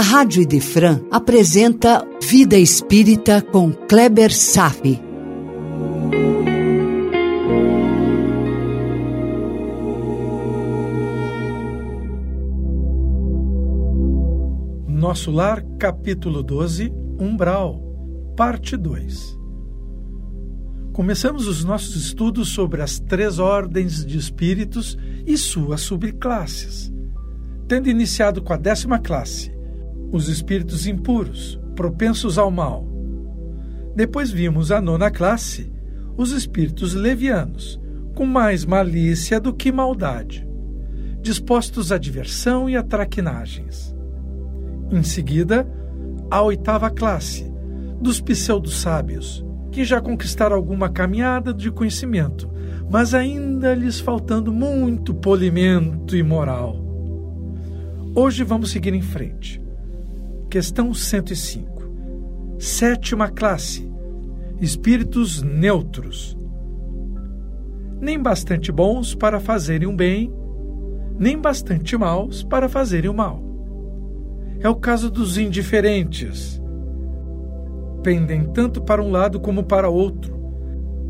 a Rádio Idefran apresenta Vida Espírita com Kleber Safi. Nosso Lar, capítulo 12, Umbral, parte 2. Começamos os nossos estudos sobre as três ordens de espíritos e suas subclasses, tendo iniciado com a décima classe, os espíritos impuros, propensos ao mal. Depois vimos a nona classe, os espíritos levianos, com mais malícia do que maldade, dispostos à diversão e a traquinagens. Em seguida, a oitava classe, dos pseudo-sábios, que já conquistaram alguma caminhada de conhecimento, mas ainda lhes faltando muito polimento e moral. Hoje vamos seguir em frente. Questão 105. Sétima classe: Espíritos neutros. Nem bastante bons para fazerem o bem, nem bastante maus para fazerem o mal. É o caso dos indiferentes. Pendem tanto para um lado como para outro,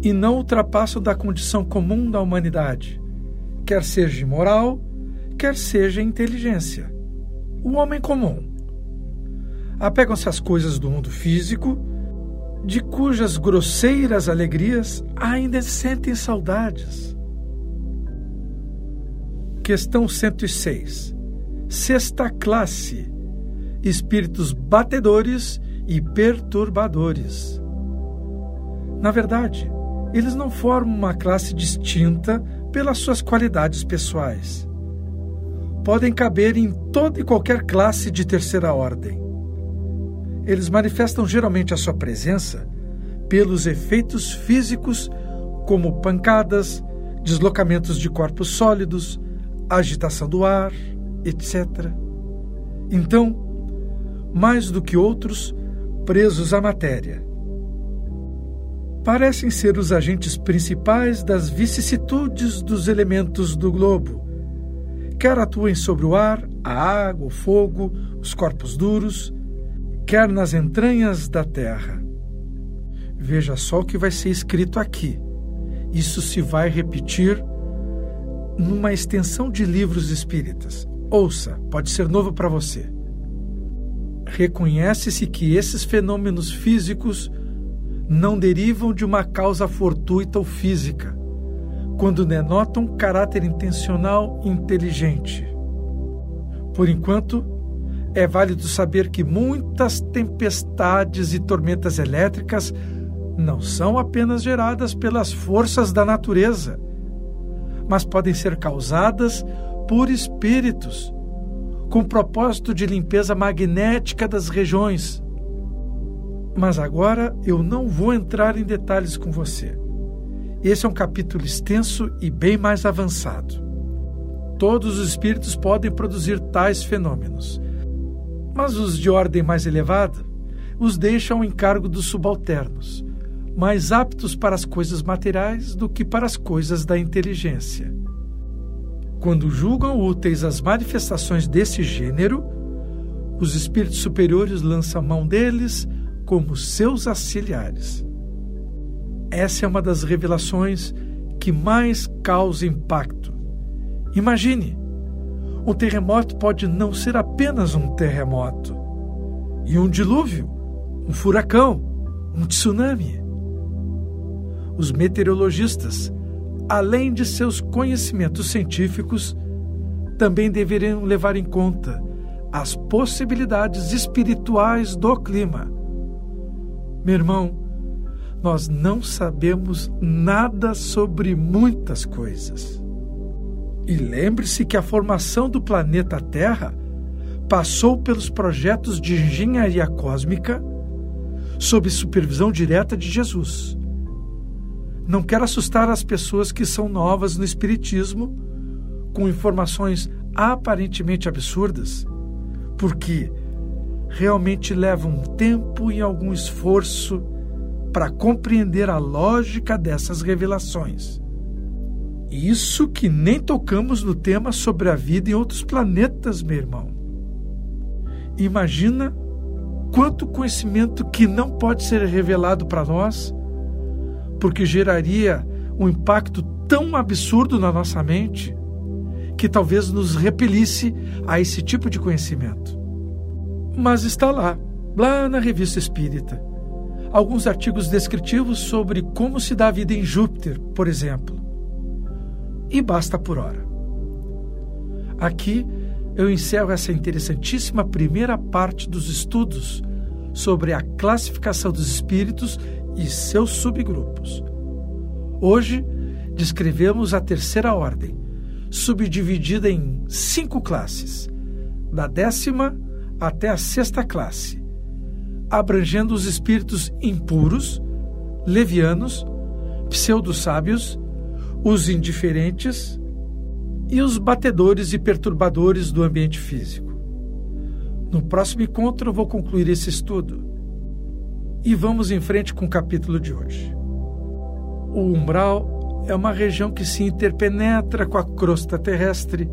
e não ultrapassam da condição comum da humanidade, quer seja moral, quer seja inteligência. O homem comum apegam-se às coisas do mundo físico, de cujas grosseiras alegrias ainda sentem saudades. Questão 106. Sexta classe: Espíritos batedores e perturbadores. Na verdade, eles não formam uma classe distinta pelas suas qualidades pessoais. Podem caber em toda e qualquer classe de terceira ordem eles manifestam geralmente a sua presença pelos efeitos físicos, como pancadas, deslocamentos de corpos sólidos, agitação do ar, etc. Então, mais do que outros, presos à matéria. Parecem ser os agentes principais das vicissitudes dos elementos do globo, quer atuem sobre o ar, a água, o fogo, os corpos duros, quer nas entranhas da terra. Veja só o que vai ser escrito aqui. Isso se vai repetir numa extensão de livros espíritas. Ouça, pode ser novo para você. Reconhece-se que esses fenômenos físicos não derivam de uma causa fortuita ou física, quando denotam caráter intencional inteligente. Por enquanto, é válido saber que muitas tempestades e tormentas elétricas não são apenas geradas pelas forças da natureza, mas podem ser causadas por espíritos, com propósito de limpeza magnética das regiões. Mas agora eu não vou entrar em detalhes com você. Esse é um capítulo extenso e bem mais avançado. Todos os espíritos podem produzir tais fenômenos mas os de ordem mais elevada os deixam ao encargo dos subalternos, mais aptos para as coisas materiais do que para as coisas da inteligência. Quando julgam úteis as manifestações desse gênero, os espíritos superiores lançam mão deles como seus auxiliares. Essa é uma das revelações que mais causa impacto. Imagine um terremoto pode não ser apenas um terremoto. E um dilúvio, um furacão, um tsunami. Os meteorologistas, além de seus conhecimentos científicos, também deveriam levar em conta as possibilidades espirituais do clima. Meu irmão, nós não sabemos nada sobre muitas coisas. E lembre-se que a formação do planeta Terra passou pelos projetos de engenharia cósmica sob supervisão direta de Jesus. Não quero assustar as pessoas que são novas no Espiritismo com informações aparentemente absurdas, porque realmente leva um tempo e algum esforço para compreender a lógica dessas revelações. Isso que nem tocamos no tema sobre a vida em outros planetas, meu irmão. Imagina quanto conhecimento que não pode ser revelado para nós, porque geraria um impacto tão absurdo na nossa mente que talvez nos repelisse a esse tipo de conhecimento. Mas está lá, lá na Revista Espírita, alguns artigos descritivos sobre como se dá a vida em Júpiter, por exemplo. E basta por hora. Aqui eu encerro essa interessantíssima primeira parte dos estudos sobre a classificação dos espíritos e seus subgrupos. Hoje descrevemos a terceira ordem, subdividida em cinco classes, da décima até a sexta classe, abrangendo os espíritos impuros, levianos, pseudo-sábios, os indiferentes e os batedores e perturbadores do ambiente físico. No próximo encontro vou concluir esse estudo. E vamos em frente com o capítulo de hoje. O umbral é uma região que se interpenetra com a crosta terrestre,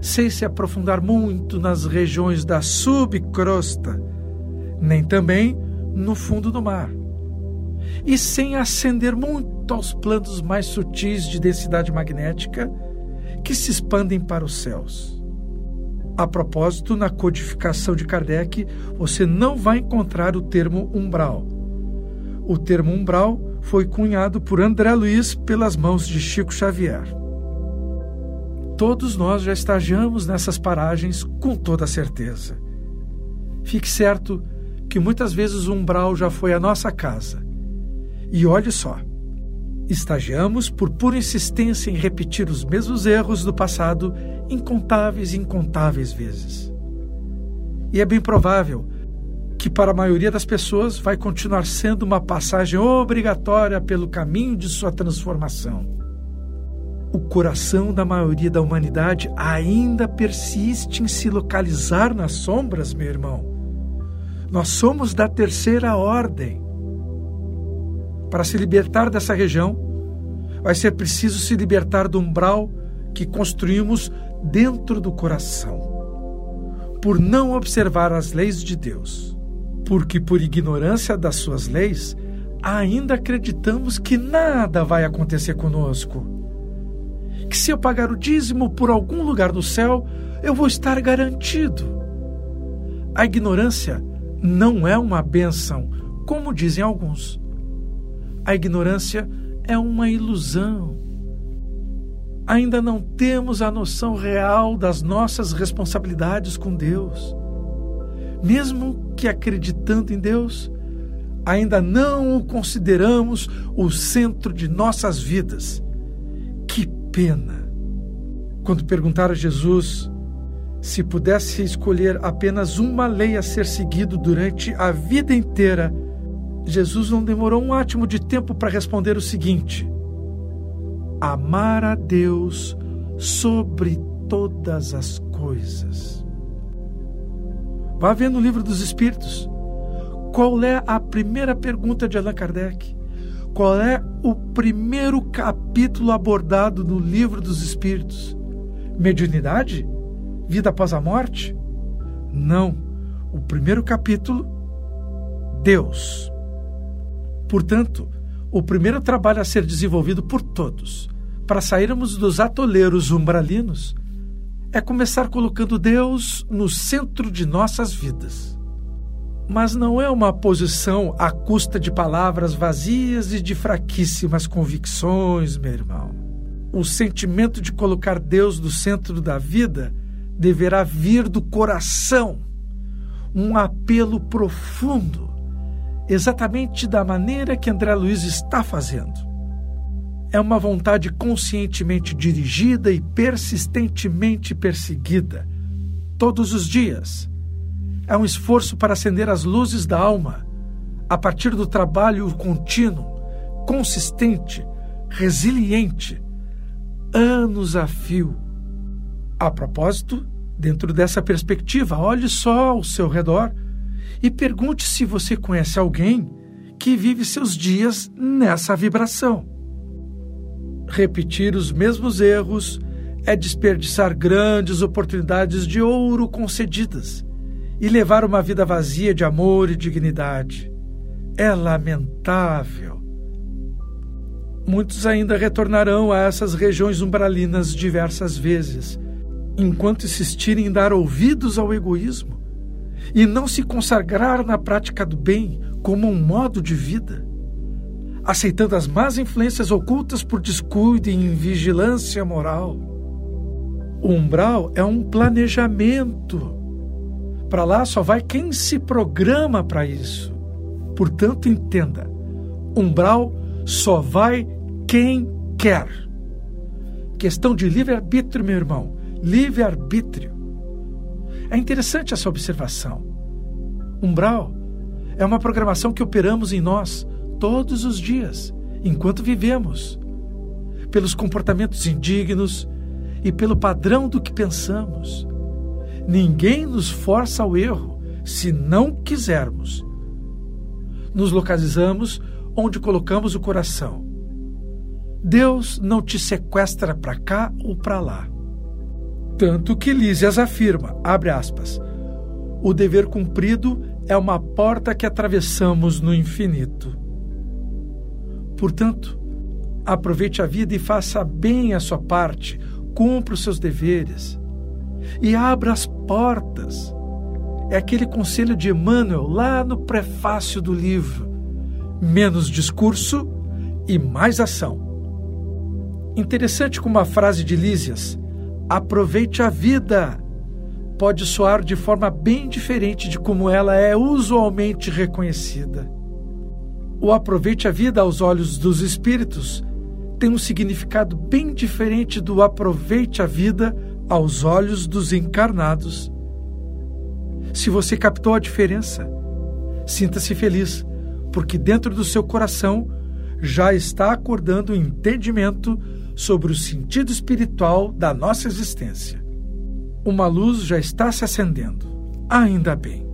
sem se aprofundar muito nas regiões da subcrosta, nem também no fundo do mar, e sem ascender muito aos planos mais sutis de densidade magnética que se expandem para os céus. A propósito, na codificação de Kardec, você não vai encontrar o termo umbral. O termo umbral foi cunhado por André Luiz pelas mãos de Chico Xavier. Todos nós já estagiamos nessas paragens com toda certeza. Fique certo que muitas vezes o umbral já foi a nossa casa. E olhe só, estagiamos por pura insistência em repetir os mesmos erros do passado incontáveis e incontáveis vezes. E é bem provável que para a maioria das pessoas vai continuar sendo uma passagem obrigatória pelo caminho de sua transformação. O coração da maioria da humanidade ainda persiste em se localizar nas sombras, meu irmão. Nós somos da terceira ordem. Para se libertar dessa região, vai ser preciso se libertar do umbral que construímos dentro do coração, por não observar as leis de Deus, porque por ignorância das suas leis, ainda acreditamos que nada vai acontecer conosco. Que se eu pagar o dízimo por algum lugar do céu, eu vou estar garantido. A ignorância não é uma bênção, como dizem alguns. A ignorância é uma ilusão ainda não temos a noção real das nossas responsabilidades com Deus. Mesmo que acreditando em Deus, ainda não o consideramos o centro de nossas vidas. Que pena! Quando perguntaram a Jesus se pudesse escolher apenas uma lei a ser seguido durante a vida inteira, Jesus não demorou um átimo de tempo para responder o seguinte: amar a Deus sobre todas as coisas. Vá ver no livro dos Espíritos. Qual é a primeira pergunta de Allan Kardec? Qual é o primeiro capítulo abordado no livro dos Espíritos? Mediunidade? Vida após a morte? Não. O primeiro capítulo, Deus. Portanto, o primeiro trabalho a ser desenvolvido por todos para sairmos dos atoleiros umbralinos é começar colocando Deus no centro de nossas vidas. Mas não é uma posição à custa de palavras vazias e de fraquíssimas convicções, meu irmão. O sentimento de colocar Deus no centro da vida deverá vir do coração, um apelo profundo, exatamente da maneira que André Luiz está fazendo é uma vontade conscientemente dirigida e persistentemente perseguida, todos os dias. É um esforço para acender as luzes da alma, a partir do trabalho contínuo, consistente, resiliente, anos a fio. A propósito, dentro dessa perspectiva, olhe só ao seu redor e pergunte se você conhece alguém que vive seus dias nessa vibração. Repetir os mesmos erros é desperdiçar grandes oportunidades de ouro concedidas e levar uma vida vazia de amor e dignidade. É lamentável. Muitos ainda retornarão a essas regiões umbralinas diversas vezes, enquanto insistirem em dar ouvidos ao egoísmo e não se consagrar na prática do bem como um modo de vida, aceitando as más influências ocultas por descuido e invigilância moral. O umbral é um planejamento. Para lá só vai quem se programa para isso. Portanto, entenda: umbral só vai quem quer. Questão de livre-arbítrio, meu irmão. Livre-arbítrio. É interessante essa observação. Umbral é uma programação que operamos em nós todos os dias, enquanto vivemos, pelos comportamentos indignos e pelo padrão do que pensamos. Ninguém nos força ao erro se não quisermos. Nos localizamos onde colocamos o coração. Deus não te sequestra para cá ou para lá. Tanto que Lísias afirma, abre aspas, o dever cumprido é uma porta que atravessamos no infinito. Portanto, aproveite a vida e faça bem a sua parte, cumpra os seus deveres e abra as portas. É aquele conselho de Emmanuel lá no prefácio do livro: menos discurso e mais ação. Interessante como a frase de Lísias aproveite a vida. Pode soar de forma bem diferente de como ela é usualmente reconhecida. O aproveite a vida aos olhos dos espíritos tem um significado bem diferente do aproveite a vida aos olhos dos encarnados. Se você captou a diferença, sinta-se feliz, porque dentro do seu coração já está acordando o entendimento sobre o sentido espiritual da nossa existência. Uma luz já está se acendendo. Ainda bem.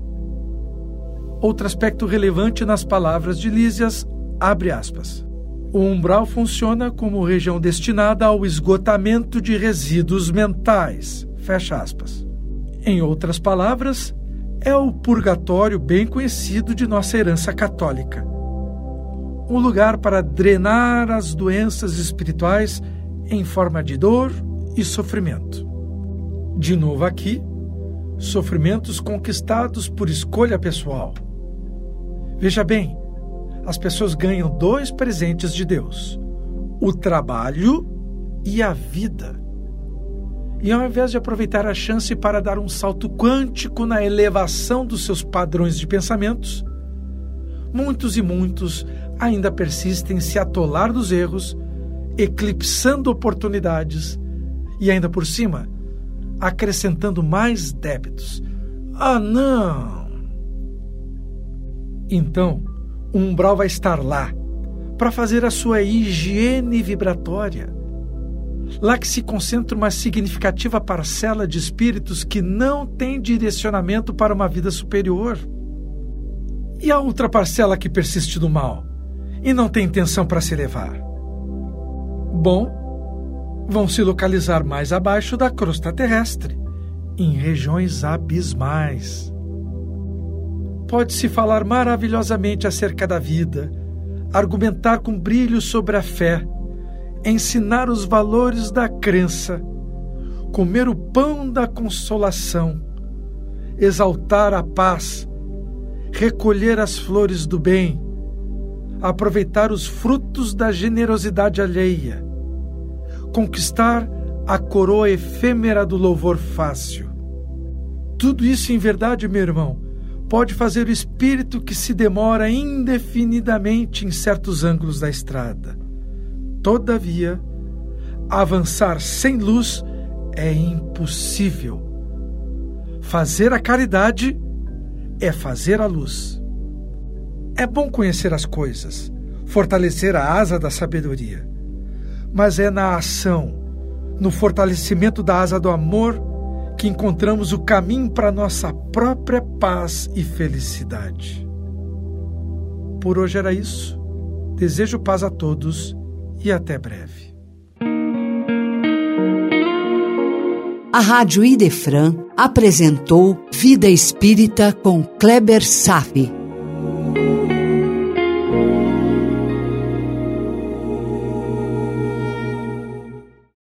Outro aspecto relevante nas palavras de Lísias, abre aspas. O umbral funciona como região destinada ao esgotamento de resíduos mentais, fecha aspas. Em outras palavras, é o purgatório bem conhecido de nossa herança católica um lugar para drenar as doenças espirituais em forma de dor e sofrimento. De novo aqui, sofrimentos conquistados por escolha pessoal. Veja bem, as pessoas ganham dois presentes de Deus: o trabalho e a vida. E ao invés de aproveitar a chance para dar um salto quântico na elevação dos seus padrões de pensamentos, muitos e muitos ainda persistem em se atolar dos erros, eclipsando oportunidades e ainda por cima acrescentando mais débitos. Ah, não! Então, o umbral vai estar lá para fazer a sua higiene vibratória. Lá que se concentra uma significativa parcela de espíritos que não tem direcionamento para uma vida superior. E a outra parcela que persiste do mal e não tem intenção para se levar? Bom, vão se localizar mais abaixo da crosta terrestre, em regiões abismais. Pode-se falar maravilhosamente acerca da vida, argumentar com brilho sobre a fé, ensinar os valores da crença, comer o pão da consolação, exaltar a paz recolher as flores do bem, aproveitar os frutos da generosidade alheia, conquistar a coroa efêmera do louvor fácil. Tudo isso, em verdade, meu irmão, pode fazer o espírito que se demora indefinidamente em certos ângulos da estrada. Todavia, avançar sem luz é impossível. Fazer a caridade é fazer a luz. É bom conhecer as coisas, fortalecer a asa da sabedoria, mas é na ação, no fortalecimento da asa do amor, que encontramos o caminho para nossa própria paz e felicidade. Por hoje era isso. Desejo paz a todos e até breve. a Rádio Idefran apresentou Vida Espírita com Kleber Safi.